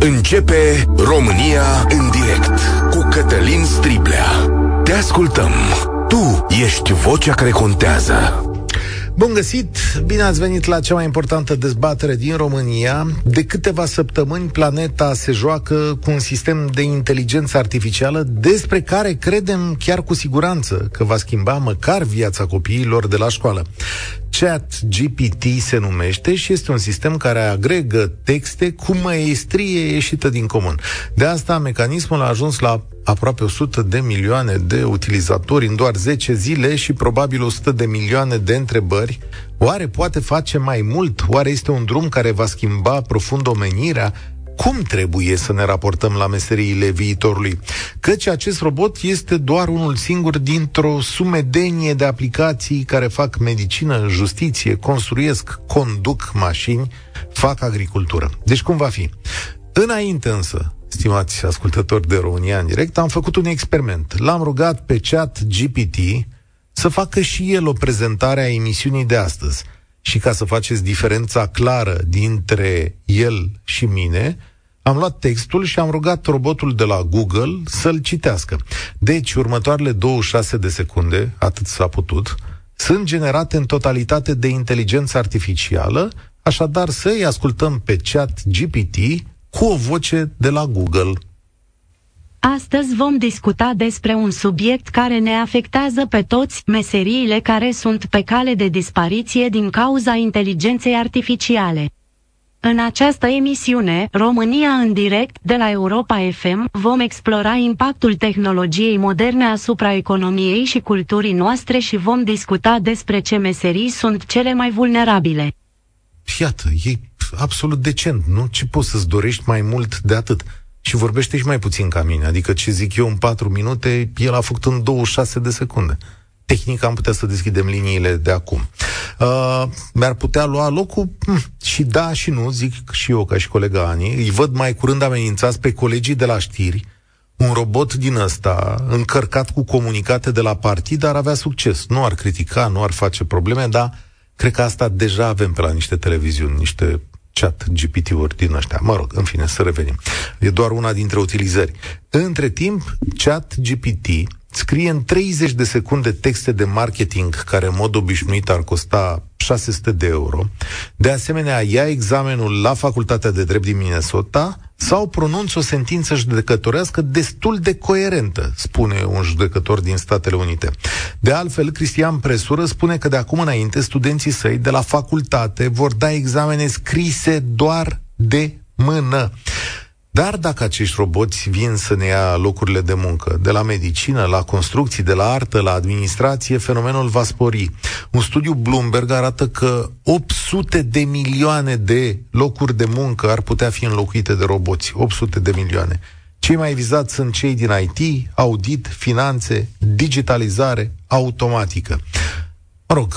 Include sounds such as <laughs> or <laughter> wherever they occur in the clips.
Începe România în direct cu Cătălin Striblea. Te ascultăm. Tu ești vocea care contează. Bun găsit! Bine ați venit la cea mai importantă dezbatere din România. De câteva săptămâni, planeta se joacă cu un sistem de inteligență artificială despre care credem chiar cu siguranță că va schimba măcar viața copiilor de la școală. Chat GPT se numește și este un sistem care agregă texte cu maestrie ieșită din comun. De asta, mecanismul a ajuns la aproape 100 de milioane de utilizatori în doar 10 zile și probabil 100 de milioane de întrebări. Oare poate face mai mult? Oare este un drum care va schimba profund omenirea? Cum trebuie să ne raportăm la meseriile viitorului, căci acest robot este doar unul singur dintr-o sumedenie de aplicații care fac medicină, justiție, construiesc, conduc mașini, fac agricultură. Deci cum va fi? Înainte însă, stimați ascultători de România în direct, am făcut un experiment. L-am rugat pe chat GPT să facă și el o prezentare a emisiunii de astăzi. Și ca să faceți diferența clară dintre el și mine, am luat textul și am rugat robotul de la Google să-l citească. Deci, următoarele 26 de secunde, atât s-a putut, sunt generate în totalitate de inteligență artificială, așadar să-i ascultăm pe chat GPT cu o voce de la Google. Astăzi vom discuta despre un subiect care ne afectează pe toți, meseriile care sunt pe cale de dispariție din cauza inteligenței artificiale. În această emisiune, România în direct, de la Europa FM, vom explora impactul tehnologiei moderne asupra economiei și culturii noastre și vom discuta despre ce meserii sunt cele mai vulnerabile. Iată, e absolut decent, nu? Ce poți să-ți dorești mai mult de atât? Și vorbește și mai puțin ca mine, adică ce zic eu în 4 minute, el a făcut în 26 de secunde tehnic am putea să deschidem liniile de acum. Uh, mi-ar putea lua locul hm, și da și nu, zic și eu ca și colega Ani, îi văd mai curând amenințați pe colegii de la știri, un robot din ăsta, încărcat cu comunicate de la partid, ar avea succes. Nu ar critica, nu ar face probleme, dar cred că asta deja avem pe la niște televiziuni, niște chat GPT-uri din ăștia. Mă rog, în fine, să revenim. E doar una dintre utilizări. Între timp, chat GPT scrie în 30 de secunde texte de marketing care în mod obișnuit ar costa 600 de euro. De asemenea, ia examenul la Facultatea de Drept din Minnesota sau pronunță o sentință judecătorească destul de coerentă, spune un judecător din Statele Unite. De altfel, Cristian Presură spune că de acum înainte studenții săi de la facultate vor da examene scrise doar de mână. Dar dacă acești roboți vin să ne ia locurile de muncă, de la medicină, la construcții, de la artă, la administrație, fenomenul va spori. Un studiu Bloomberg arată că 800 de milioane de locuri de muncă ar putea fi înlocuite de roboți. 800 de milioane. Cei mai vizați sunt cei din IT, audit, finanțe, digitalizare, automatică. Mă rog,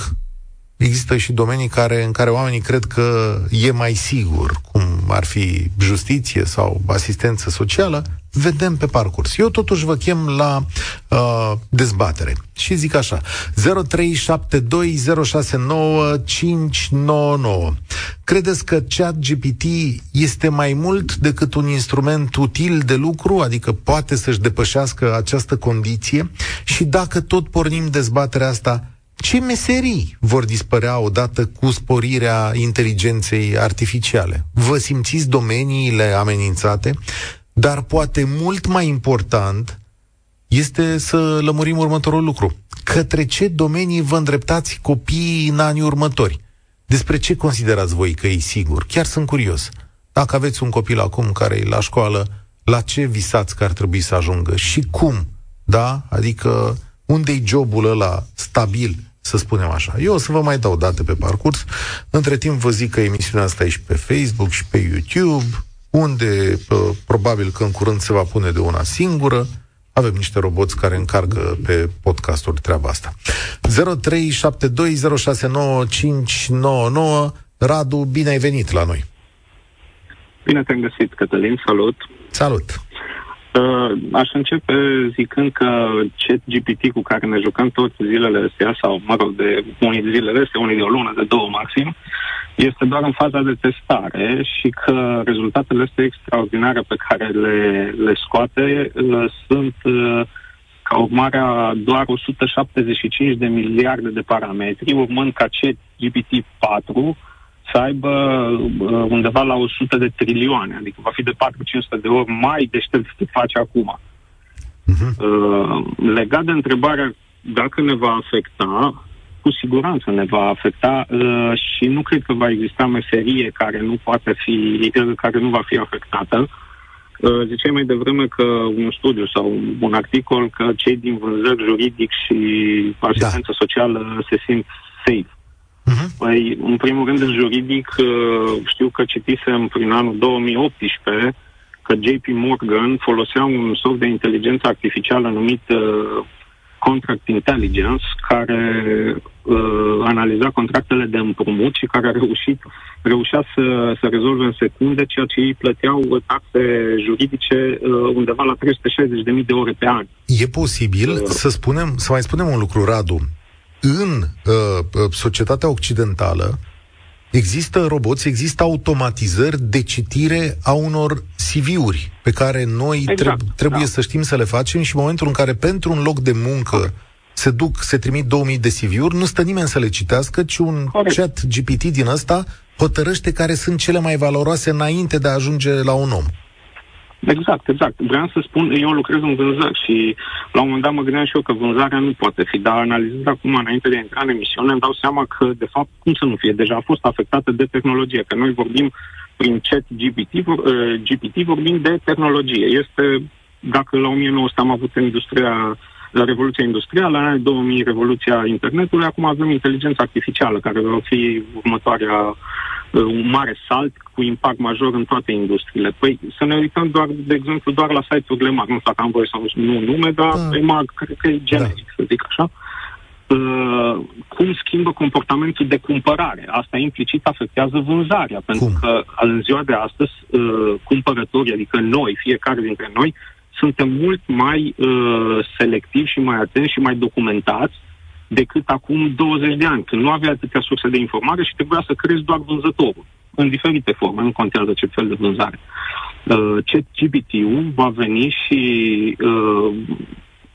există și domenii care, în care oamenii cred că e mai sigur, cum ar fi justiție sau asistență socială, vedem pe parcurs. Eu totuși vă chem la uh, dezbatere și zic așa 0372069599 Credeți că chat GPT este mai mult decât un instrument util de lucru, adică poate să-și depășească această condiție? Și dacă tot pornim dezbaterea asta, ce meserii vor dispărea odată cu sporirea inteligenței artificiale? Vă simțiți domeniile amenințate? Dar poate mult mai important este să lămurim următorul lucru. Către ce domenii vă îndreptați copiii în anii următori? Despre ce considerați voi că e sigur? Chiar sunt curios. Dacă aveți un copil acum care e la școală, la ce visați că ar trebui să ajungă și cum? Da? Adică unde-i jobul ăla stabil să spunem așa. Eu o să vă mai dau date pe parcurs. Între timp vă zic că emisiunea asta e și pe Facebook și pe YouTube, unde probabil că în curând se va pune de una singură. Avem niște roboți care încarcă pe podcasturi treaba asta. 0372069599 Radu, bine ai venit la noi! Bine te-am găsit, Cătălin, salut! Salut! Uh, aș începe zicând că chat GPT cu care ne jucăm toți zilele astea, sau, mă rog, de unii de zilele astea, unii de o lună, de două maxim, este doar în faza de testare și că rezultatele astea extraordinare pe care le, le scoate uh, sunt uh, ca urmare a doar 175 de miliarde de parametri, urmând ca CET GPT-4 să aibă uh, undeva la 100 de trilioane, adică va fi de 4-500 de ori mai deștept decât face acum. Uh-huh. Uh, legat de întrebarea dacă ne va afecta, cu siguranță ne va afecta uh, și nu cred că va exista meserie care nu poate fi, uh, care nu va fi afectată. Uh, ziceai mai devreme că un studiu sau un articol că cei din vânzări juridic și asistență da. socială se simt safe. Uh-huh. Păi, în primul rând, în juridic, uh, știu că citisem prin anul 2018 că JP Morgan folosea un soft de inteligență artificială numit uh, Contract Intelligence, care uh, analiza contractele de împrumut și care a reușit, reușea să, să rezolve în secunde ceea ce ei plăteau taxe juridice uh, undeva la 360.000 de ore pe an. E posibil uh, să spunem, să mai spunem un lucru, Radu. În uh, uh societatea occidentală, Există roboți, există automatizări de citire a unor CV-uri pe care noi exact, treb- trebuie da. să știm să le facem și în momentul în care pentru un loc de muncă se duc, se trimit 2000 de CV-uri, nu stă nimeni să le citească, ci un Corect. chat GPT din ăsta hotărăște care sunt cele mai valoroase înainte de a ajunge la un om. Exact, exact. Vreau să spun, eu lucrez în vânzări și la un moment dat mă gândeam și eu că vânzarea nu poate fi, dar analizând acum înainte de a intra în emisiune, îmi dau seama că, de fapt, cum să nu fie, deja a fost afectată de tehnologie, că noi vorbim prin chat GPT, vor, uh, GPT vorbim de tehnologie. Este, dacă la 1900 am avut industria la Revoluția Industrială, în anii 2000 Revoluția Internetului, acum avem inteligența artificială, care va fi următoarea Uh, un mare salt cu impact major în toate industriile. Păi să ne uităm doar, de exemplu, doar la site-urile mari. Nu știu dacă am voie să nu nume, dar da. EMAG, cred că e generic, da. să zic așa. Uh, cum schimbă comportamentul de cumpărare. Asta implicit afectează vânzarea, pentru cum? că în ziua de astăzi uh, cumpărătorii, adică noi, fiecare dintre noi, suntem mult mai uh, selectivi și mai atenți și mai documentați decât acum 20 de ani, când nu avea atâtea surse de informare și trebuia să crezi doar vânzătorul, în diferite forme, nu contează ce fel de vânzare. Uh, ce GPT-ul va veni și, uh,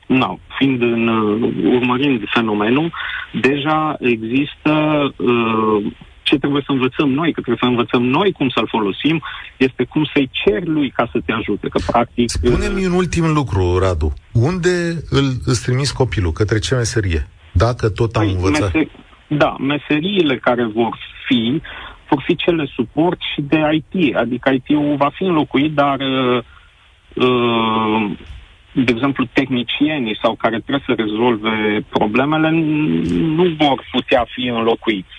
na, fiind în, uh, urmărind fenomenul, deja există uh, ce trebuie să învățăm noi, că trebuie să învățăm noi cum să-l folosim, este cum să-i cer lui ca să te ajute, că practic... Spune-mi un ultim lucru, Radu. Unde îl, îți trimis copilul? Către ce meserie? Dacă tot am păi, învățat. Meser- da, meseriile care vor fi, vor fi cele suport și de IT. Adică IT-ul va fi înlocuit, dar uh, uh, de exemplu, tehnicienii sau care trebuie să rezolve problemele nu vor putea fi înlocuiți.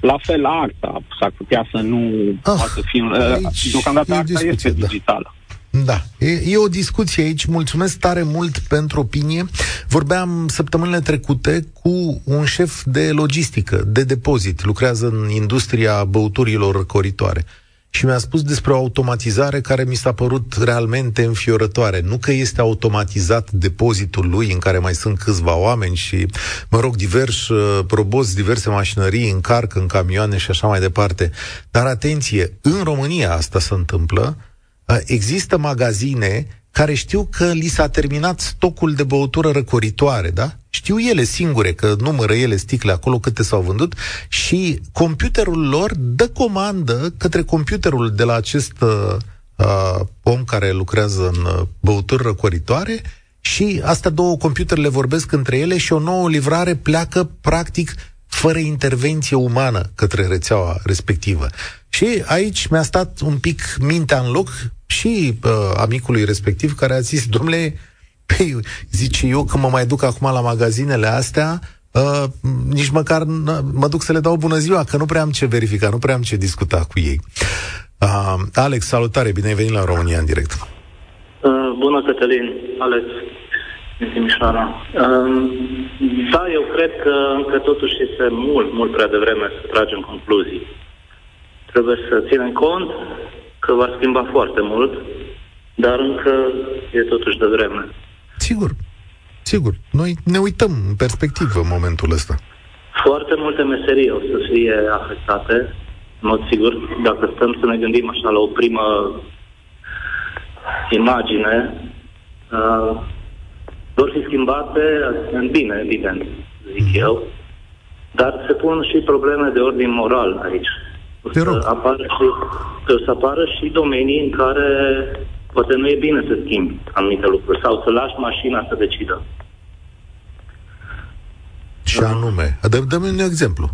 La fel, arta s-ar putea să nu ah, poată fi... Uh, deocamdată arta este da. digitală. Da, e, e o discuție aici. Mulțumesc tare mult pentru opinie. Vorbeam săptămânile trecute cu un șef de logistică, de depozit, lucrează în industria băuturilor coritoare. Și mi-a spus despre o automatizare care mi s-a părut realmente înfiorătoare. Nu că este automatizat depozitul lui în care mai sunt câțiva oameni și, mă rog, diversi uh, roboți, diverse mașinării încarcă în camioane și așa mai departe. Dar atenție, în România asta se întâmplă, există magazine care știu că li s-a terminat stocul de băutură răcoritoare, da? Știu ele singure că numără ele sticle acolo câte s-au vândut și computerul lor dă comandă către computerul de la acest uh, uh om care lucrează în uh, băuturi răcoritoare și astea două computerele vorbesc între ele și o nouă livrare pleacă practic fără intervenție umană către rețeaua respectivă. Și aici mi-a stat un pic mintea în loc și uh, amicului respectiv care a zis, domnule, păi, zice eu că mă mai duc acum la magazinele astea, uh, nici măcar mă duc să le dau bună ziua, că nu prea am ce verifica, nu prea am ce discuta cu ei. Uh, Alex, salutare, bine ai venit la România în direct. Uh, bună, Cătălin, Alex, din Timișoara. Uh, da, eu cred că încă totuși este mult, mult prea devreme să tragem concluzii. Trebuie să ținem cont că va schimba foarte mult, dar încă e totuși de vreme. Sigur, sigur. Noi ne uităm în perspectivă în momentul ăsta. Foarte multe meserii o să fie afectate. în mod sigur, dacă stăm să ne gândim așa la o primă imagine, uh, vor fi schimbate în bine, evident, zic mm. eu, dar se pun și probleme de ordin moral aici. O să, apară și, o să apară și domenii în care poate nu e bine să schimbi anumite lucruri sau să lași mașina să decidă. Și anume, dă-mi, dă un exemplu.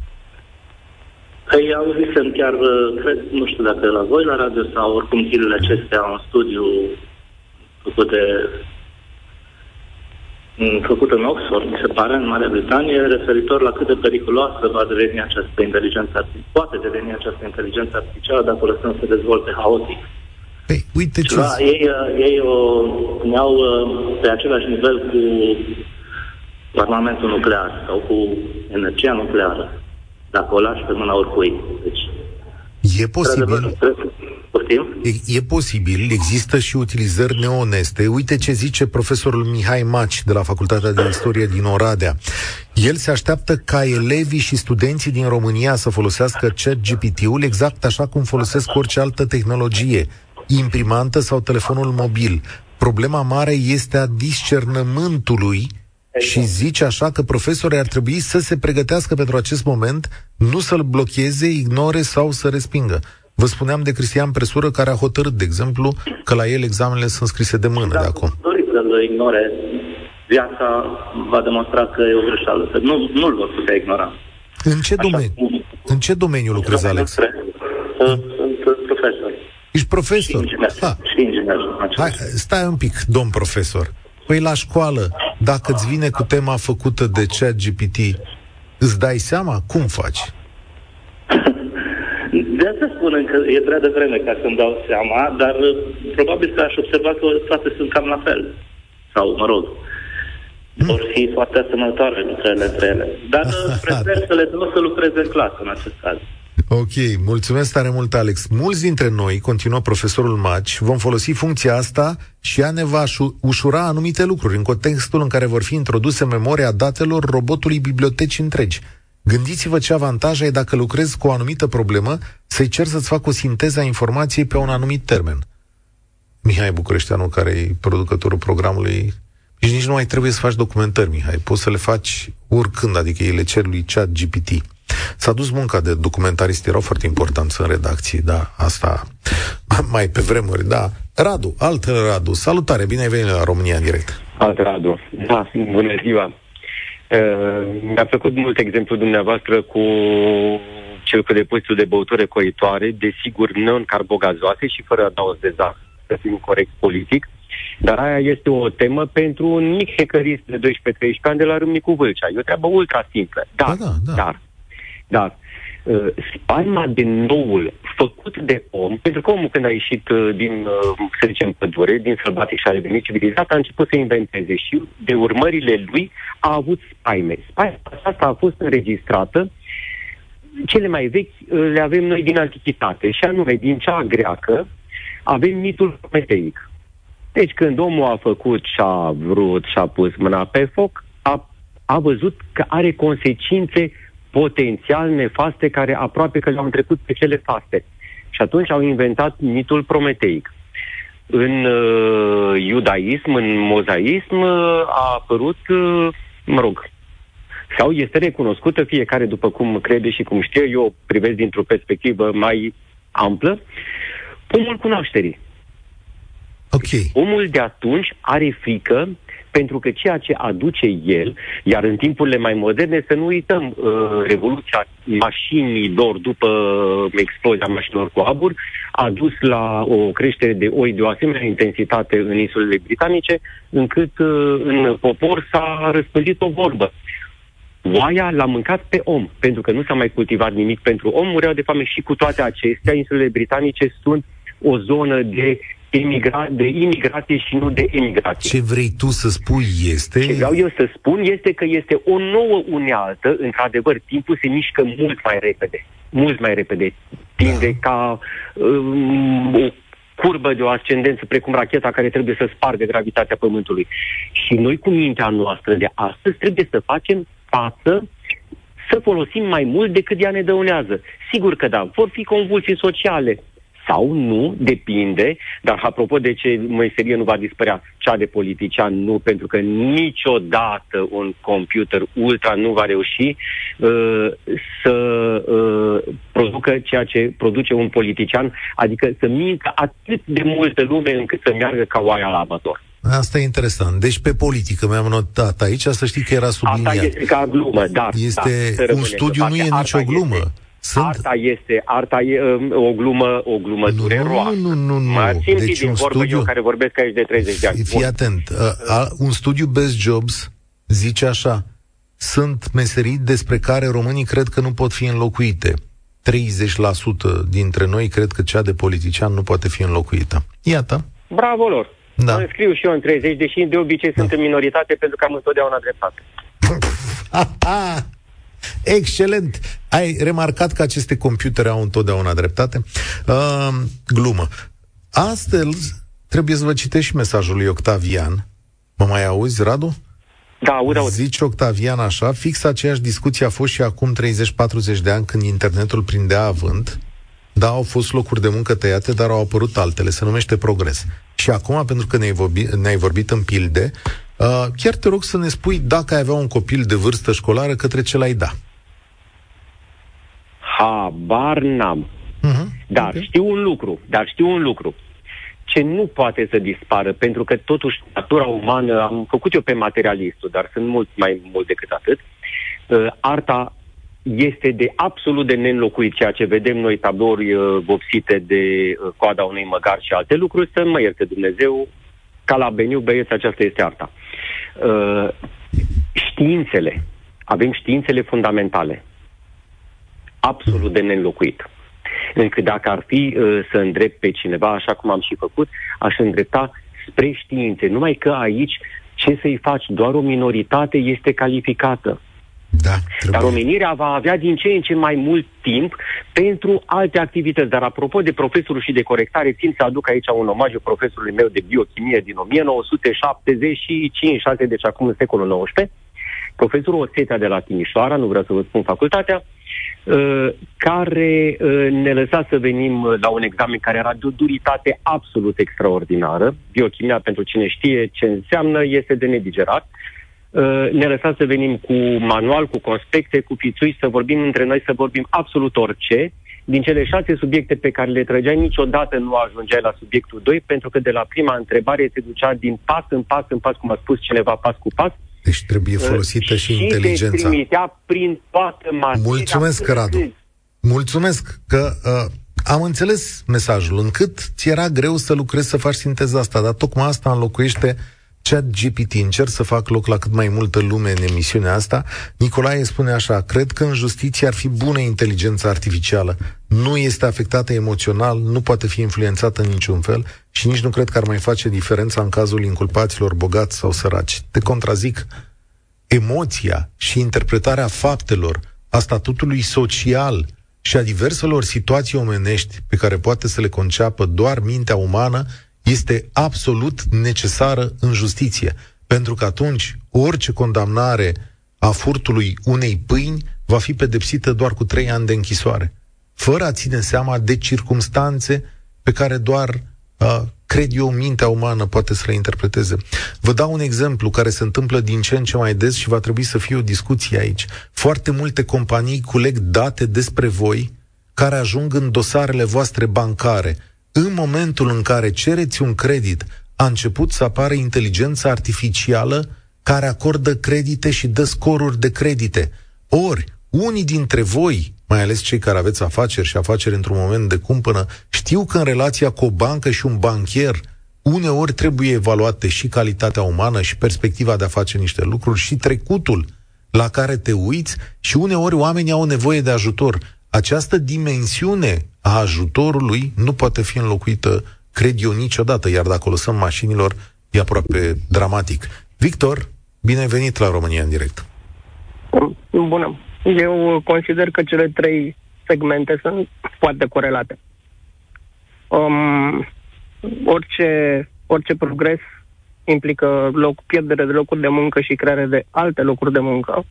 Păi auzisem chiar, cred, nu știu dacă la voi la radio sau oricum zilele acestea, un studiu făcut de făcut în Oxford, mi se pare, în Marea Britanie, referitor la cât de periculoasă va deveni această inteligență artificială, poate deveni această inteligență artificială dacă o lăsăm să dezvolte haotic. Păi, uite ce... Da, ei, ei o puneau pe același nivel cu armamentul nuclear sau cu energia nucleară, dacă o lași pe mâna oricui. Deci, e posibil... E, e posibil, există și utilizări neoneste. Uite ce zice profesorul Mihai Maci de la Facultatea de Istorie din Oradea. El se așteaptă ca elevii și studenții din România să folosească chat GPT-ul exact așa cum folosesc orice altă tehnologie, imprimantă sau telefonul mobil. Problema mare este a discernământului și zice așa că profesorii ar trebui să se pregătească pentru acest moment, nu să-l blocheze, ignore sau să respingă. Vă spuneam de Cristian Presură, care a hotărât, de exemplu, că la el examenele sunt scrise de mână da, de acum. Doriți să-l ignore. Viața va demonstra că e o greșeală. Nu, nu-l vor putea ignora. În ce, domeniu, cum... în ce domeniu lucrezi, Alex? Sunt profesor. Ești profesor? Și inginer. Ha. Și inginer. Hai, stai un pic, domn profesor. Păi la școală, dacă îți vine cu tema făcută de chat GPT, îți dai seama? Cum faci? De asta spun că e prea devreme ca să-mi dau seama, dar uh, probabil că aș observa că toate sunt cam la fel. Sau, mă rog, mm. vor fi foarte asemănătoare lucrările între ele. Dar uh, <laughs> prefer să le dau să lucreze în clasă în acest caz. Ok, mulțumesc tare mult, Alex. Mulți dintre noi, continuă profesorul Maci, vom folosi funcția asta și ea ne va ușura anumite lucruri în contextul în care vor fi introduse memoria datelor robotului biblioteci întregi. Gândiți-vă ce avantaj ai dacă lucrezi cu o anumită problemă să-i cer să-ți facă o sinteză a informației pe un anumit termen. Mihai Bucureșteanu, care e producătorul programului, și nici nu mai trebuie să faci documentări, Mihai. Poți să le faci oricând, adică ei le cer lui chat GPT. S-a dus munca de documentarist, erau foarte importanți în redacții, da, asta <laughs> mai pe vremuri, da. Radu, alt Radu, salutare, bine ai venit la România în direct. Alt Radu, da, bună ziua. Uh, mi-a plăcut mult exemplu dumneavoastră cu cel cu depozitul de băuturi recoitoare, desigur non-carbogazoase și fără adaos de zahăr, să fim corect politic. Dar aia este o temă pentru un mic hecărist de 12-13 ani de la Râmnicu Vâlcea. E o treabă ultra simplă. Dar, da, da, da. dar, dar, uh, spaima de noul făcut de om, pentru că omul când a ieșit uh, din, uh, să zicem, pădure, din sălbatic și a revenit civilizat, a început să inventeze și de urmările lui a avut spaime. Spaima asta a fost înregistrată cele mai vechi uh, le avem noi din antichitate, și anume din cea greacă avem mitul prometeic. Deci când omul a făcut și a vrut și a pus mâna pe foc, a, a văzut că are consecințe potențial nefaste care aproape că le-au întrecut pe cele faste. Și atunci au inventat mitul prometeic. În uh, iudaism, în mozaism, uh, a apărut, uh, mă rog, sau este recunoscută, fiecare după cum crede și cum știe, eu privesc dintr-o perspectivă mai amplă, omul cunoașterii. Ok. Omul de atunci are frică pentru că ceea ce aduce el, iar în timpurile mai moderne, să nu uităm uh, revoluția mașinilor după explozia mașinilor cu abur, a dus la o creștere de oi de o asemenea intensitate în insulele britanice, încât uh, în popor s-a răspândit o vorbă. Oaia l-a mâncat pe om, pentru că nu s-a mai cultivat nimic pentru om, mureau de foame și cu toate acestea, insulele britanice sunt o zonă de emigra- de imigrație și nu de emigrație. Ce vrei tu să spui este... Ce vreau eu să spun este că este o nouă unealtă, într-adevăr, timpul se mișcă mult mai repede. Mult mai repede. Tinde da. ca um, o curbă de o ascendență precum racheta care trebuie să spargă gravitatea Pământului. Și noi cu mintea noastră de astăzi trebuie să facem față să folosim mai mult decât ea ne dăunează. Sigur că da, vor fi convulsii sociale, sau nu, depinde, dar apropo de ce meserie nu va dispărea, cea de politician nu, pentru că niciodată un computer ultra nu va reuși uh, să uh, producă ceea ce produce un politician, adică să mincă atât de multă lume încât să meargă ca oaia la amator. Asta e interesant. Deci pe politică mi-am notat aici, să știi că era subliniat. Asta este ca glumă, dar... Este da, un studiu, nu e nicio glumă. Este, sunt... Arta este, arta e um, o glumă, o glumă nu, dureroasă. Nu, nu, nu, nu. Mă deci din un vorbă studiu... eu care vorbesc aici de 30 de ani. Fii atent. Uh, uh, un studiu Best Jobs zice așa. Sunt meserii despre care românii cred că nu pot fi înlocuite. 30% dintre noi cred că cea de politician nu poate fi înlocuită. Iată. Bravo lor. Da. Mă scriu și eu în 30, deși de obicei da. sunt în minoritate pentru că am întotdeauna dreptate. <laughs> Excelent! Ai remarcat că aceste computere au întotdeauna dreptate? Uh, glumă. Astăzi trebuie să vă citești și mesajul lui Octavian. Mă mai auzi, Radu? Da, aud, aud. Zice Octavian așa, fix aceeași discuție a fost și acum 30-40 de ani când internetul prindea avânt. Da, au fost locuri de muncă tăiate, dar au apărut altele. Se numește progres. Și acum, pentru că ne-ai vorbit, ne-ai vorbit în pilde, uh, chiar te rog să ne spui dacă ai avea un copil de vârstă școlară, către ce l-ai da. Habar n-am. Uh-huh. Dar okay. știu un lucru, dar știu un lucru ce nu poate să dispară, pentru că totuși natura umană, am făcut eu pe materialistul, dar sunt mult mai mult decât atât, uh, arta este de absolut de neînlocuit ceea ce vedem noi, tablouri uh, vopsite de uh, coada unui măgar și alte lucruri, să mă ierte Dumnezeu, ca la Beniu, băieți, aceasta este arta. Uh, științele, avem științele fundamentale, absolut de neînlocuit. Încât dacă ar fi uh, să îndrept pe cineva, așa cum am și făcut, aș îndrepta spre științe. Numai că aici ce să-i faci? Doar o minoritate este calificată. Da, Dar omenirea va avea din ce în ce mai mult timp pentru alte activități. Dar apropo de profesorul și de corectare, țin să aduc aici un omagiu profesorului meu de biochimie din 1975, deci acum în secolul XIX, profesorul Osetea de la Timișoara, nu vreau să vă spun facultatea, uh, care uh, ne lăsa să venim la un examen care era de o duritate absolut extraordinară. Biochimia, pentru cine știe ce înseamnă, este de nedigerat. Uh, ne lăsa să venim cu manual, cu conspecte, cu fițui, să vorbim între noi, să vorbim absolut orice. Din cele șase subiecte pe care le trăgeai, niciodată nu ajungeai la subiectul 2, pentru că de la prima întrebare te ducea din pas în pas în pas, cum a spus cineva, pas cu pas, deci trebuie folosită uh, și, și inteligența. Și trimitea prin toată materia. Mulțumesc, Radu. Mulțumesc că uh, am înțeles mesajul, încât ți era greu să lucrezi să faci sinteza asta, dar tocmai asta înlocuiește chat GPT. Încerc să fac loc la cât mai multă lume în emisiunea asta. Nicolae spune așa, cred că în justiție ar fi bună inteligența artificială. Nu este afectată emoțional, nu poate fi influențată în niciun fel și nici nu cred că ar mai face diferența în cazul inculpaților bogați sau săraci. Te contrazic, emoția și interpretarea faptelor, a statutului social și a diverselor situații omenești pe care poate să le conceapă doar mintea umană este absolut necesară în justiție. Pentru că atunci orice condamnare a furtului unei pâini va fi pedepsită doar cu trei ani de închisoare, fără a ține seama de circumstanțe pe care doar, uh, cred eu, mintea umană poate să le interpreteze. Vă dau un exemplu care se întâmplă din ce în ce mai des și va trebui să fie o discuție aici. Foarte multe companii culeg date despre voi care ajung în dosarele voastre bancare, în momentul în care cereți un credit, a început să apară inteligența artificială care acordă credite și dă scoruri de credite. Ori, unii dintre voi, mai ales cei care aveți afaceri și afaceri într-un moment de cumpănă, știu că în relația cu o bancă și un banchier, uneori trebuie evaluate și calitatea umană și perspectiva de a face niște lucruri și trecutul la care te uiți și uneori oamenii au nevoie de ajutor. Această dimensiune a ajutorului nu poate fi înlocuită, cred eu, niciodată, iar dacă o lăsăm mașinilor, e aproape dramatic. Victor, bine ai venit la România în direct. Bună. Eu consider că cele trei segmente sunt foarte corelate. Um, orice, orice progres implică loc, pierdere de locuri de muncă și creare de alte locuri de muncă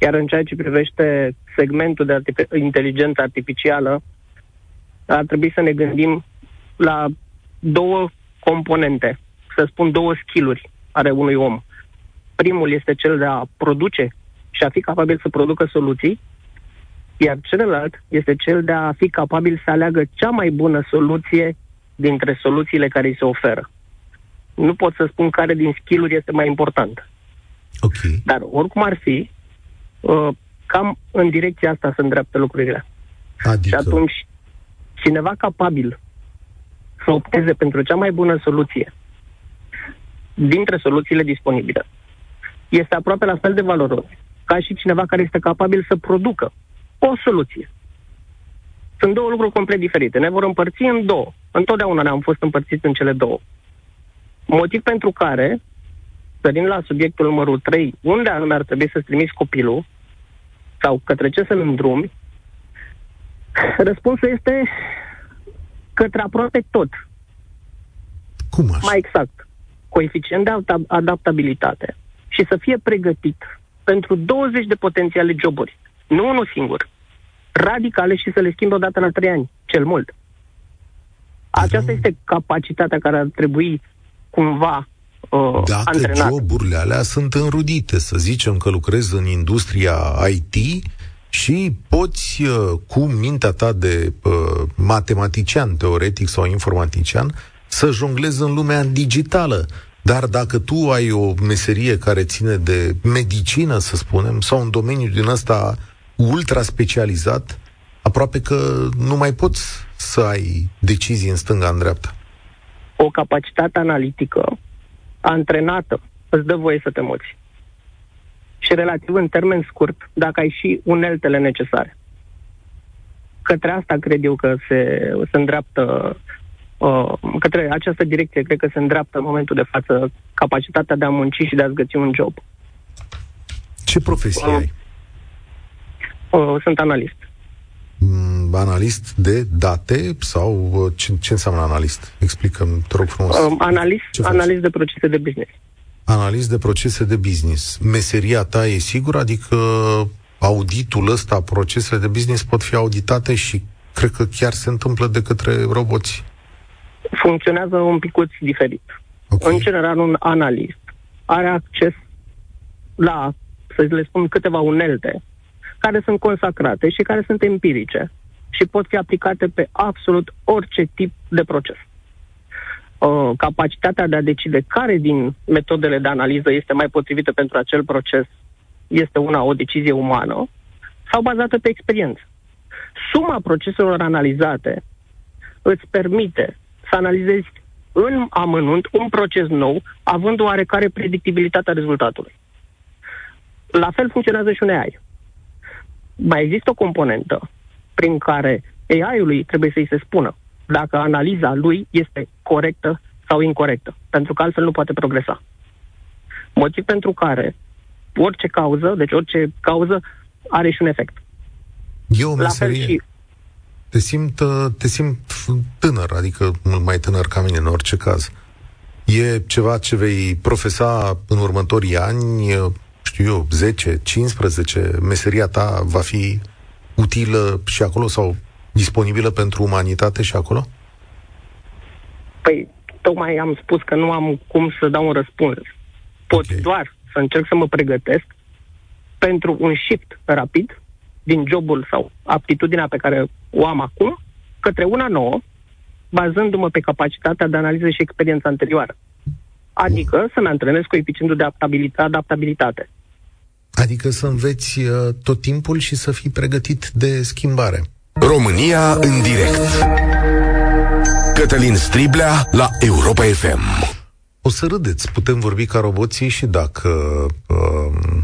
Iar în ceea ce privește segmentul de artific- inteligență artificială, ar trebui să ne gândim la două componente, să spun două skill-uri ale unui om. Primul este cel de a produce și a fi capabil să producă soluții, iar celălalt este cel de a fi capabil să aleagă cea mai bună soluție dintre soluțiile care îi se oferă. Nu pot să spun care din skill-uri este mai important. Ok. Dar oricum ar fi, uh, cam în direcția asta se îndreaptă lucrurile. Adică, Și atunci, cineva capabil să opteze pentru cea mai bună soluție dintre soluțiile disponibile este aproape la fel de valoros ca și cineva care este capabil să producă o soluție. Sunt două lucruri complet diferite. Ne vor împărți în două. Întotdeauna ne-am fost împărțiți în cele două. Motiv pentru care, sărind la subiectul numărul 3, unde anume ar trebui să-ți trimiți copilul sau către ce să-l îndrumi, răspunsul este către aproape tot. cum așa? Mai exact, coeficient de adap- adaptabilitate și să fie pregătit pentru 20 de potențiale joburi, nu unul singur, radicale și să le schimbe odată la 3 ani, cel mult. Aceasta este capacitatea care ar trebui cumva uh, Dacă antrenată. joburile alea sunt înrudite, să zicem că lucrezi în industria IT și poți, uh, cu mintea ta de uh, matematician, teoretic sau informatician, să jonglezi în lumea digitală. Dar dacă tu ai o meserie care ține de medicină, să spunem, sau un domeniu din ăsta ultra specializat, aproape că nu mai poți să ai decizii în stânga, în dreapta. o capacitate analitică antrenată îți dă voie să te moți. Și relativ în termen scurt, dacă ai și uneltele necesare. Către asta cred eu că se, se îndreaptă, uh, către această direcție cred că se îndreaptă în momentul de față capacitatea de a munci și de a-ți găsi un job. Ce profesie Uh, ai? Uh, sunt analist. Mm, analist de date sau uh, ce, ce înseamnă analist? Explică-mi, te rog frumos. Uh, analist, Ce faci? analist de procese de business. Analist de procese de business. Meseria ta e sigur? Adică auditul ăsta, procesele de business pot fi auditate și cred că chiar se întâmplă de către roboți. Funcționează un picuț diferit. Ok. În general, un analist are acces la, să le spun, câteva unelte care sunt consacrate și care sunt empirice și pot fi aplicate pe absolut orice tip de proces. Uh, capacitatea de a decide care din metodele de analiză este mai potrivită pentru acel proces este una, o decizie umană sau bazată pe experiență. Suma proceselor analizate îți permite să analizezi în amănunt un proces nou, având oarecare predictibilitate a rezultatului. La fel funcționează și un AI. Mai există o componentă prin care AI-ului trebuie să-i se spună dacă analiza lui este corectă sau incorrectă, pentru că altfel nu poate progresa. Motiv pentru care orice cauză, deci orice cauză are și un efect. E o La fel meserie. și Te simt, uh, te simt tânăr, adică mult mai tânăr ca mine în orice caz. E ceva ce vei profesa în următorii ani, uh, știu eu, 10, 15, meseria ta va fi utilă și acolo sau disponibilă pentru umanitate și acolo? Păi, tocmai am spus că nu am cum să dau un răspuns. Pot Ok. doar să încerc să mă pregătesc pentru un shift rapid din jobul sau aptitudinea pe care o am acum către una nouă, bazându-mă pe capacitatea de analiză și experiența anterioară. Adică să-mi antrenez coeficientul de adaptabilitate. adaptabilitate. Adică să înveți uh, tot timpul și să fii pregătit de schimbare. România în direct. Cătălin Striblea la Europa FM. O să râdeți, putem vorbi ca roboții și dacă uh,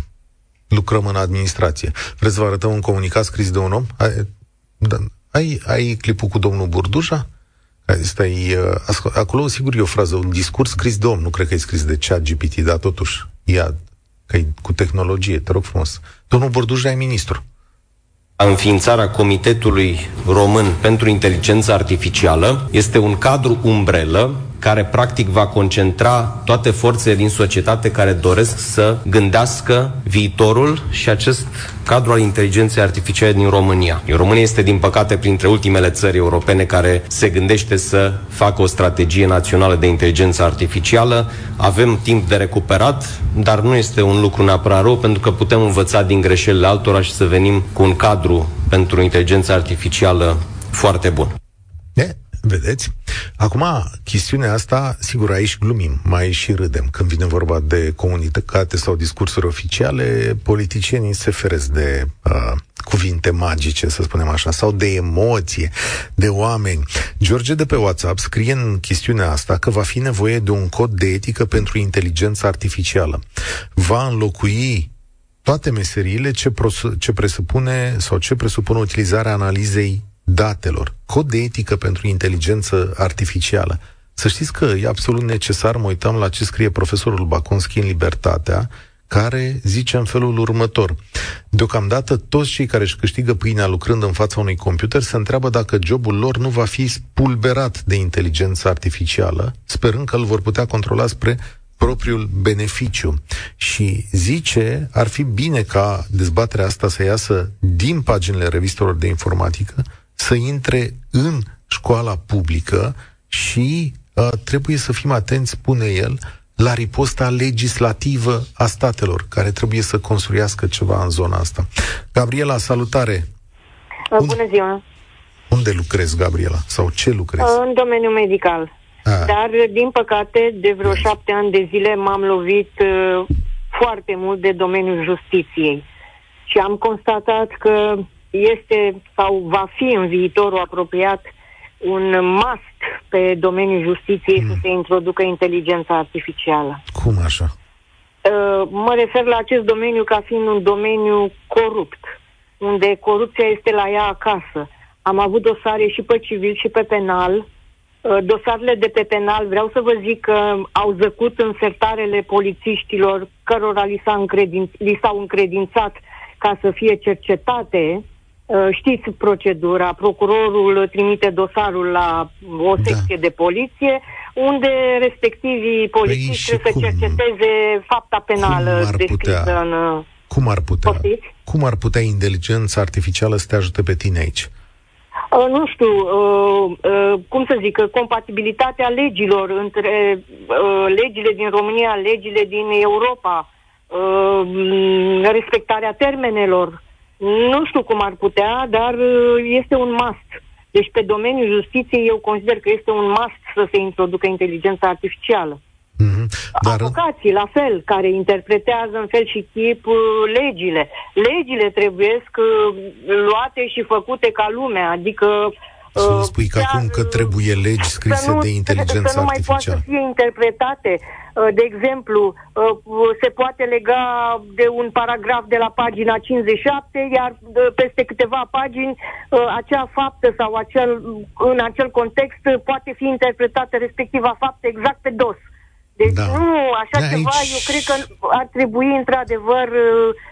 lucrăm în administrație. Vreți să vă arătăm un comunicat scris de un om? Ai, da, ai, ai clipul cu domnul Burduja? Asta e, uh, ascult, acolo, sigur, e o frază, un discurs scris de om, nu cred că e scris de chat GPT, dar totuși, ia, că e cu tehnologie, te rog frumos. Domnul Burduja e ministru. Înființarea Comitetului Român pentru Inteligență Artificială este un cadru umbrelă care practic va concentra toate forțele din societate care doresc să gândească viitorul și acest cadru al inteligenței artificiale din România. România este, din păcate, printre ultimele țări europene care se gândește să facă o strategie națională de inteligență artificială. Avem timp de recuperat, dar nu este un lucru neapărat rău, pentru că putem învăța din greșelile altora și să venim cu un cadru pentru inteligența artificială foarte bun. E, vedeți? Acum, chestiunea asta, sigur, aici glumim, mai și râdem. Când vine vorba de comunitate sau discursuri oficiale, politicienii se feresc de uh, cuvinte magice, să spunem așa, sau de emoție, de oameni. George de pe WhatsApp scrie în chestiunea asta că va fi nevoie de un cod de etică pentru inteligența artificială. Va înlocui toate meseriile ce, pros- ce presupune sau ce presupune utilizarea analizei datelor. Cod de etică pentru inteligență artificială. Să știți că e absolut necesar, mă uitam la ce scrie profesorul Baconski în Libertatea, care zice în felul următor. Deocamdată, toți cei care își câștigă pâinea lucrând în fața unui computer se întreabă dacă jobul lor nu va fi spulberat de inteligență artificială, sperând că îl vor putea controla spre propriul beneficiu. Și zice, ar fi bine ca dezbaterea asta să iasă din paginile revistelor de informatică, să intre în școala publică și uh, trebuie să fim atenți, spune el, la riposta legislativă a statelor, care trebuie să construiască ceva în zona asta. Gabriela, salutare! Bună ziua! Unde lucrezi, Gabriela? Sau ce lucrezi? În domeniul medical. A. Dar, din păcate, de vreo șapte ani de zile m-am lovit uh, foarte mult de domeniul justiției. Și am constatat că este sau va fi în viitorul apropiat un must pe domeniul justiției mm. să se introducă inteligența artificială. Cum așa? Uh, mă refer la acest domeniu ca fiind un domeniu corupt, unde corupția este la ea acasă. Am avut dosare și pe civil și pe penal. Uh, dosarele de pe penal, vreau să vă zic că au zăcut în sertarele polițiștilor cărora li, s-a încredin, li s-au încredințat ca să fie cercetate Uh, știți procedura, procurorul trimite dosarul la o da. secție da. de poliție, unde respectivii polițiști păi trebuie să cerceteze fapta penală descrisă putea, în... Uh, cum ar putea? Poftiți? Cum ar putea inteligența artificială să te ajute pe tine aici? Uh, nu știu, uh, uh, cum să zic, compatibilitatea legilor între uh, legile din România, legile din Europa, uh, respectarea termenelor, nu știu cum ar putea, dar uh, este un must. Deci pe domeniul justiției eu consider că este un must să se introducă inteligența artificială. Mm-hmm. Dar... Avocații, la fel, care interpretează în fel și chip uh, legile. Legile trebuie uh, luate și făcute ca lumea, adică să nu spui că acum că trebuie legi scrise nu, de inteligență să nu mai poată să fie interpretate. Uh, de exemplu, uh, se poate lega de un paragraf de la pagina 57, iar uh, peste câteva pagini acea faptă sau acel, în acel context poate fi interpretată respectiva faptă exact pe dos. Deci da. nu, așa de ceva, aici... eu cred că ar trebui într-adevăr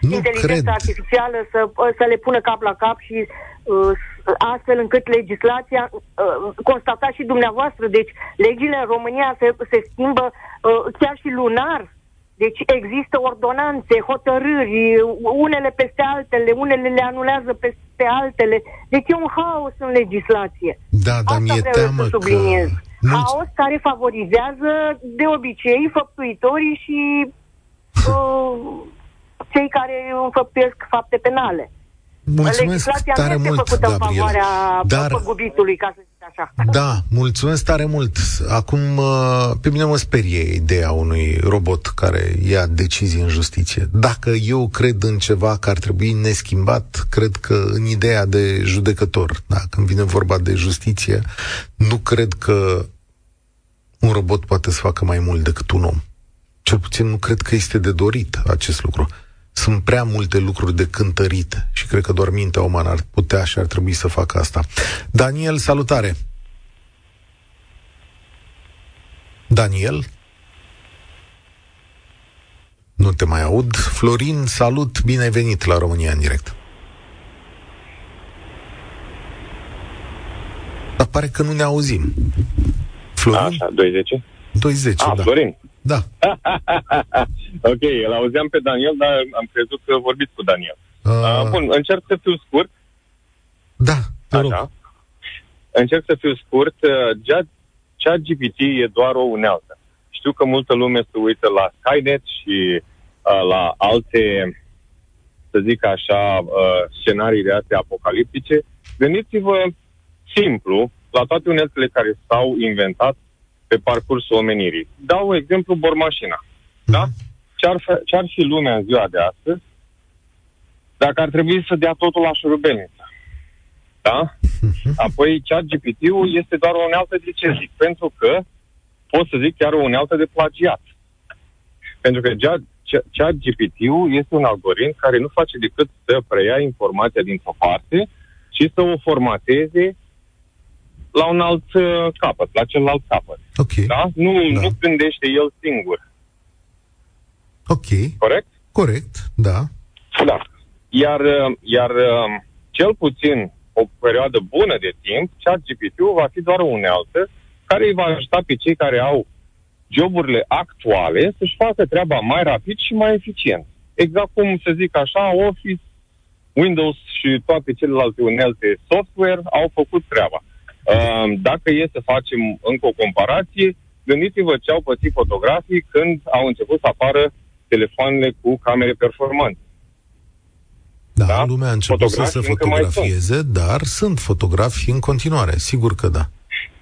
nu inteligența cred. artificială să, să le pună cap la cap și uh, astfel încât legislația, uh, constatați și dumneavoastră, deci legile în România se, se schimbă uh, chiar și lunar. Deci există ordonanțe, hotărâri, unele peste altele, unele le anulează peste altele. Deci e un haos în legislație. Da, dar mi-e teamă să subliniez. Că... Haos care favorizează de obicei făptuitorii și <laughs> uh, cei care înfăptuiesc fapte penale. Mulțumesc Legislația tare nu mult, făcută Gabriela. în favoarea Dar, păgubitului, ca să zic așa. Da, mulțumesc tare mult. Acum, uh, pe mine mă sperie ideea unui robot care ia decizii în justiție. Dacă eu cred în ceva care ar trebui neschimbat, cred că în ideea de judecător, da, când vine vorba de justiție, nu cred că un robot poate să facă mai mult decât un om. Cel puțin nu cred că este de dorit acest lucru sunt prea multe lucruri de cântărit și cred că doar mintea umană ar putea și ar trebui să facă asta. Daniel, salutare! Daniel? Nu te mai aud. Florin, salut, bine ai venit la România în direct. Dar pare că nu ne auzim. Florin? Așa, 210. 210, Ah, da. Florin. Da. <laughs> ok, îl auzeam pe Daniel, dar am crezut că vorbiți cu Daniel. Uh, Uh, bun, încerc să fiu scurt. Da, te rog. Așa. Încerc să fiu scurt. Uh, Chat GPT e doar o unealtă. Știu că multă lume se uită la Skynet și uh, la alte, să zic așa, uh, scenarii de astea apocaliptice. Gândiți-vă simplu la toate uneltele care s-au inventat pe parcursul omenirii. Dau exemplu bormașina. Da? Ce-ar, f- ce-ar fi lumea în ziua de astăzi dacă ar trebui să dea totul la șurubelniță? Da? Apoi chat GPT-ul este doar o unealtă de ce zic? Pentru că pot să zic chiar o unealtă de plagiat. Pentru că chat- chat GPT-ul este un algoritm care nu face decât să preia informația dintr-o parte și să o formateze la un alt uh, capăt, la celălalt capăt. Ok. Da? Nu, Da. nu gândește el singur. Ok. Corect? Corect, da. Da. Iar, uh, iar uh, cel puțin o perioadă bună de timp, chat GPT-ul va fi doar o unealtă care îi va ajuta pe cei care au joburile actuale să-și facă treaba mai rapid și mai eficient. Exact cum, să zic așa, Office, Windows și toate celelalte unelte software au făcut treaba. Uh, Dacă e să facem încă o comparație, gândiți-vă ce au pățit fotografii când au început să apară telefoanele cu camere performante. Da, Da? lumea a început să Fotografii se încă mai fotografieze, dar sunt fotografii în continuare, sigur că da.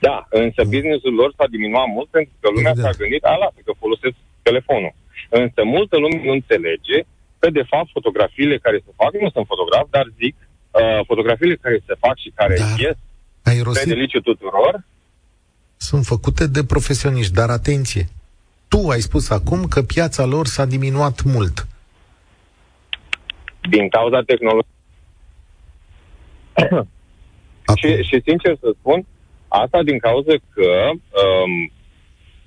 Da, însă businessul lor s-a diminuat mult pentru că lumea Evident. s-a gândit, a, lasă că folosesc telefonul. Însă multă lume nu înțelege că, de fapt, fotografiile care se fac, nu sunt fotograf, dar zic, uh, fotografiile care se fac și care Dar ies Ai pe rosit, deliciu tuturor, sunt făcute de profesioniști, dar atenție. Tu ai spus acum că piața lor s-a diminuat mult. din cauza tehnologiei. Acum, Și, și sincer să spun, asta din cauza că, um,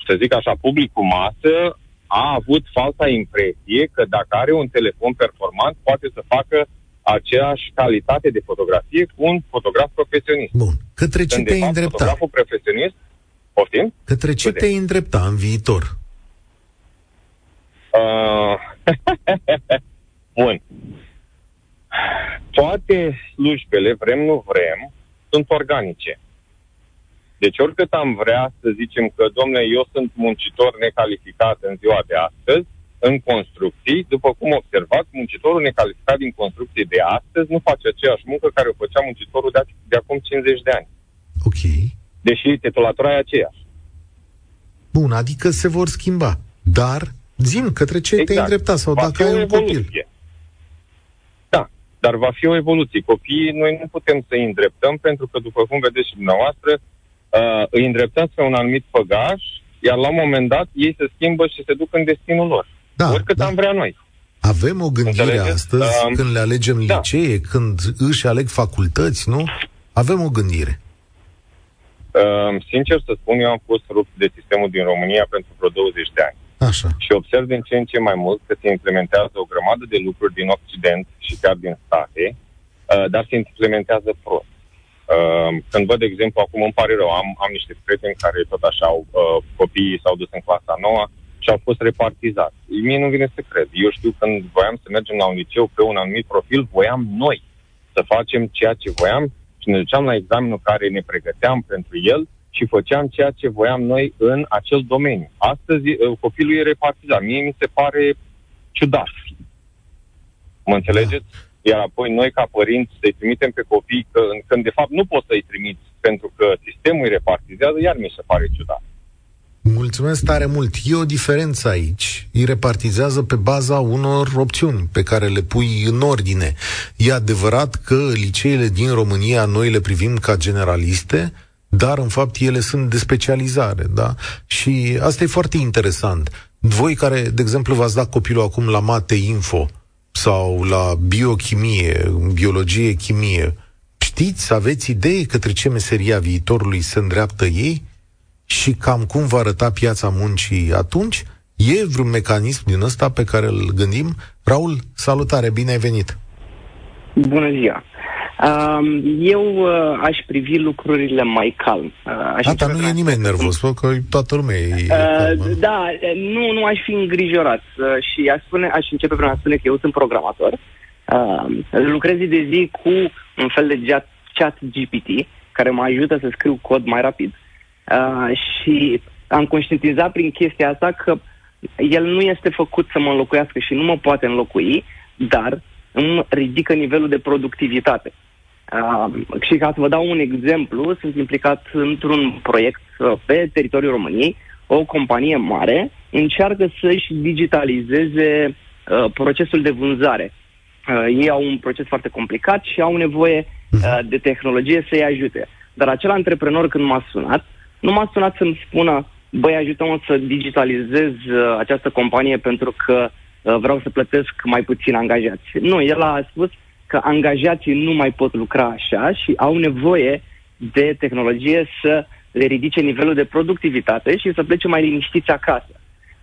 să zic așa, publicul masă a avut falsa impresie că dacă are un telefon performant, poate să facă aceeași calitate de fotografie cu un fotograf profesionist. Bun. Către ce Când, de te-ai fapt, îndrepta? fotograful profesionist, poftim? Către ce Scuze. te-ai îndrepta în viitor? Uh, <laughs> Bun. Toate slujbele, vrem nu vrem, sunt organice. Deci oricât am vrea să zicem că, domnule, eu sunt muncitor necalificat în ziua de astăzi, în construcții, după cum observați, muncitorul necalificat din construcții de astăzi nu face aceeași muncă care o făcea muncitorul de, ac- de acum 50 de ani. Ok. Deși titulatura e aceeași. Bun, adică se vor schimba. Dar, zim, către ce te-ai îndrepta sau Va dacă fi ai o un copil. evoluție. Da, dar va fi o evoluție. Copiii noi nu putem să îi îndreptăm pentru că, după cum vedeți și dumneavoastră, uh, îi îndreptăm pe un anumit făgaș, iar la un moment dat ei se schimbă și se duc în destinul lor. Da, Oricât da. am vrea noi. Avem o gândire Înțelegeți? astăzi Um, când le alegem da. licee, când își aleg facultăți, nu? Avem o gândire. Uh, sincer să spun, eu am fost rupt de sistemul din România pentru vreo 20 de ani. Așa. Și observ din ce în ce mai mult că se implementează o grămadă de lucruri din Occident și chiar din state, uh, dar se implementează prost. Uh, când văd, de exemplu, acum îmi pare rău, am, am niște prieteni care tot așa au, uh, copiii s-au dus în clasa nouă și au fost repartizați. Mie nu vine să cred. Eu știu când voiam să mergem la un liceu pe un anumit profil, voiam noi să facem ceea ce voiam și ne duceam la examenul care ne pregăteam pentru el și făceam ceea ce voiam noi în acel domeniu. Astăzi uh, copilul e repartizat. Mie mi se pare ciudat. Mă înțelegeți? Iar apoi noi ca părinți să-i trimitem pe copii că, când de fapt nu poți să-i trimiți pentru că sistemul îi repartizează, iar mi se pare ciudat. Mulțumesc tare mult. E o diferență aici. Îi repartizează pe baza unor opțiuni pe care le pui în ordine. E adevărat că liceele din România noi le privim ca generaliste, dar în fapt ele sunt de specializare, da? Și asta e foarte interesant. Voi care, de exemplu, v-ați dat copilul acum la mate info sau la biochimie, biologie, chimie, știți, aveți idee către ce meseria viitorului se îndreaptă ei? Și cam cum va arăta piața muncii atunci, e vreun mecanism din ăsta pe care îl gândim? Raul, salutare, bine ai venit! Bună ziua! Um, eu uh, aș privi lucrurile mai calm. Uh, aș Asta nu e nimeni nervos, că toată lumea e... Uh, da, nu, nu aș fi îngrijorat uh, și aș, spune, aș începe prin a spune că eu sunt programator. Uh, lucrez zi de zi cu un fel de chat GPT care mă ajută să scriu cod mai rapid. Uh, și am conștientizat prin chestia asta că el nu este făcut să mă înlocuiască și nu mă poate înlocui, dar îmi ridică nivelul de productivitate. Uh, și ca să vă dau un exemplu, sunt implicat într-un proiect uh, pe teritoriul României. O companie mare încearcă să-și digitalizeze uh, procesul de vânzare. Uh, ei au un proces foarte complicat și au nevoie uh, de tehnologie să-i ajute. Dar acel antreprenor când m-a sunat, nu m-a sunat să-mi spună băi, ajută-mă să digitalizez uh, această companie pentru că uh, vreau să plătesc mai puțin angajați. Nu, el a spus că angajații nu mai pot lucra așa și au nevoie de tehnologie să le ridice nivelul de productivitate și să plece mai liniștiți acasă.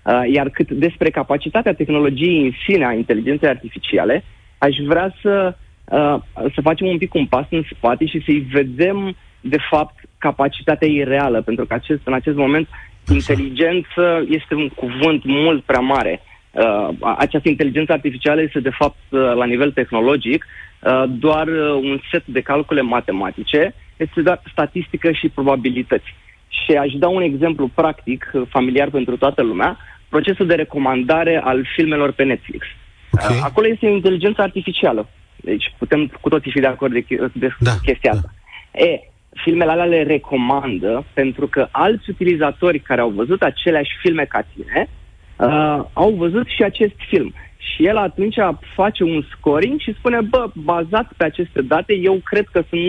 Uh, iar cât despre capacitatea tehnologiei în sine, a inteligenței artificiale, aș vrea să, uh, să facem un pic un pas în spate și să-i vedem, de fapt, capacitatea ei reală, pentru că acest, în acest moment inteligență este un cuvânt mult prea mare. Uh, această inteligență artificială este, de fapt, uh, la nivel tehnologic, uh, doar uh, un set de calcule matematice, este doar statistică și probabilități. Și aș da un exemplu practic, uh, familiar pentru toată lumea, procesul de recomandare al filmelor pe Netflix. Okay. Uh, acolo este inteligența artificială. Deci putem cu toții fi de acord de, de da, chestia da. asta. E, filmele alea le recomandă pentru că alți utilizatori care au văzut aceleași filme ca tine uh, au văzut și acest film. Și el atunci face un scoring și spune, bă, bazat pe aceste date, eu cred că sunt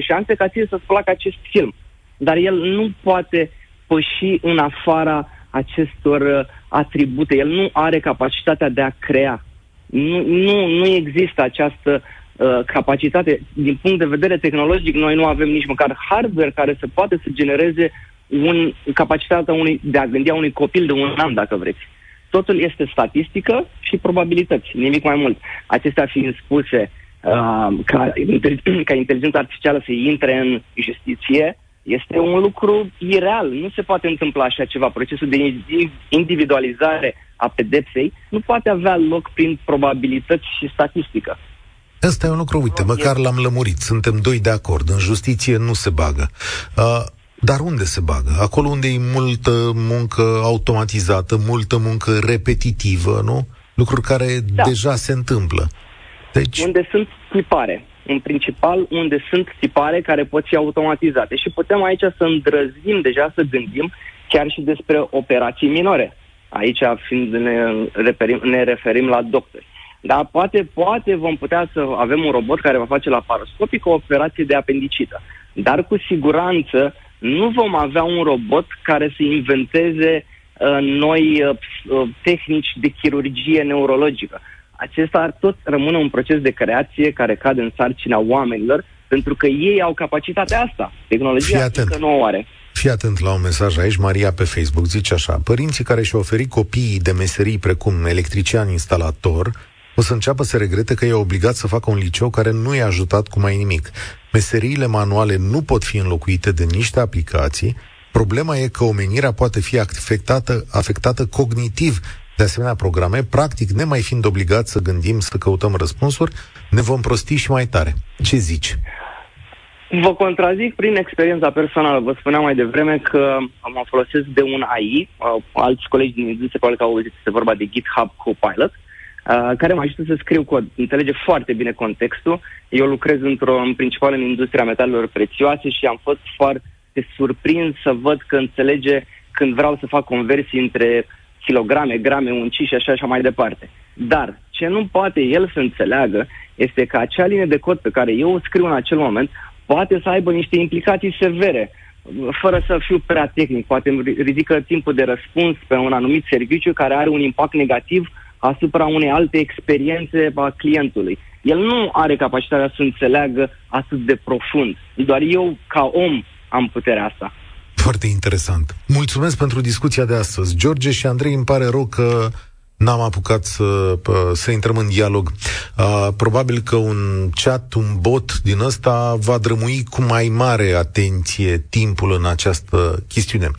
90% șanse ca ție să-ți placă acest film. Dar el nu poate păși în afara acestor uh, atribute. El nu are capacitatea de a crea. Nu, nu, nu există această Uh, capacitate. Din punct de vedere tehnologic, noi nu avem nici măcar hardware care să poate să genereze un, capacitatea unui, de a gândi a unui copil de un an, dacă vreți. Totul este statistică și probabilități, nimic mai mult. Acestea fiind spuse, uh, ca, <clears throat> ca inteligența artificială să intre în justiție, este un lucru ireal. Nu se poate întâmpla așa ceva. Procesul de individualizare a pedepsei nu poate avea loc prin probabilități și statistică. Ăsta e un lucru, uite, măcar l-am lămurit, suntem doi de acord, în justiție nu se bagă. Uh, dar unde se bagă? Acolo unde e multă muncă automatizată, multă muncă repetitivă, nu? Lucruri care da. deja se întâmplă. Deci... Unde sunt tipare. În principal, unde sunt tipare care pot fi automatizate. Și putem aici să îndrăzim deja să gândim chiar și despre operații minore. Aici fiind ne referim, ne referim la doctori. Dar poate, poate vom putea să avem un robot care va face la paroscopic o operație de apendicită. Dar cu siguranță nu vom avea un robot care să inventeze uh, noi uh, uh tehnici de chirurgie neurologică. Acesta tot rămâne un proces de creație care cade în sarcina oamenilor, pentru că ei au capacitatea asta. Tehnologia încă nu o are. Fii atent la un mesaj aici, Maria pe Facebook zice așa Părinții care și-au oferit copiii de meserii precum electrician instalator o să înceapă să regrete că e obligat să facă un liceu care nu i-a ajutat cu mai nimic. Meseriile manuale nu pot fi înlocuite de niște aplicații. Problema e că omenirea poate fi afectată, afectată cognitiv de asemenea programe, practic, nemai fiind obligat să gândim, să căutăm răspunsuri, ne vom prosti și mai tare. Ce zici? Vă contrazic prin experiența personală. Vă spuneam mai devreme că mă folosesc de un AI. Alți colegi din industrie probabil că au auzit, este vorba de GitHub Copilot. Uh, Uh, care mă ajută să scriu cod. Înțelege foarte bine contextul. Eu lucrez într-o, în principal în industria metalelor prețioase și am fost foarte surprins să văd că înțelege când vreau să fac conversii între kilograme, grame, unci și așa și mai departe. Dar ce nu poate el să înțeleagă este că acea linie de cod pe care eu o scriu în acel moment poate să aibă niște implicații severe fără să fiu prea tehnic, poate ridică timpul de răspuns pe un anumit serviciu care are un impact negativ asupra unei alte experiențe a clientului. El nu are capacitatea să înțeleagă atât de profund. Doar eu, ca om, am puterea asta. Foarte interesant. Mulțumesc pentru discuția de astăzi. George și Andrei, îmi pare rău că n-am apucat să, să intrăm în dialog. Probabil că un chat, un bot din ăsta va drămui cu mai mare atenție timpul în această chestiune.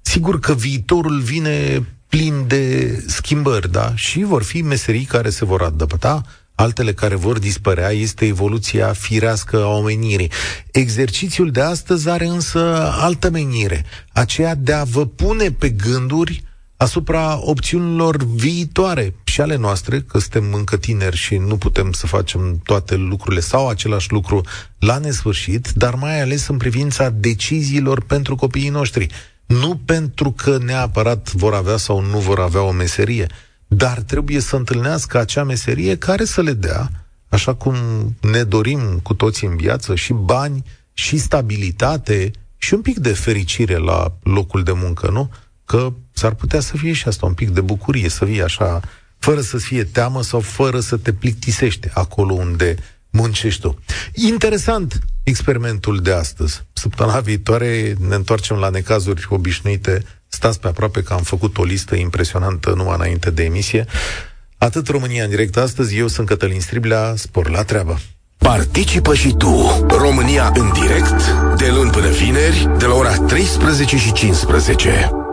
Sigur că viitorul vine plin de schimbări, da? Și vor fi meserii care se vor adăpta, altele care vor dispărea, este evoluția firească a omenirii. Exercițiul de astăzi are însă altă menire, aceea de a vă pune pe gânduri asupra opțiunilor viitoare și ale noastre, că suntem încă tineri și nu putem să facem toate lucrurile sau același lucru la nesfârșit, dar mai ales în privința deciziilor pentru copiii noștri. Nu pentru că neapărat vor avea sau nu vor avea o meserie, dar trebuie să întâlnească acea meserie care să le dea, așa cum ne dorim cu toții în viață, și bani, și stabilitate, și un pic de fericire la locul de muncă, nu? Că s-ar putea să fie și asta, un pic de bucurie, să fie așa, fără să fie teamă sau fără să te plictisește acolo unde muncești tu. Interesant experimentul de astăzi. Săptămâna viitoare ne întoarcem la necazuri obișnuite. Stați pe aproape că am făcut o listă impresionantă numai înainte de emisie. Atât România în direct astăzi, eu sunt Cătălin Striblea, spor la treabă. Participă și tu, România în direct, de luni până vineri, de la ora 13 și 15.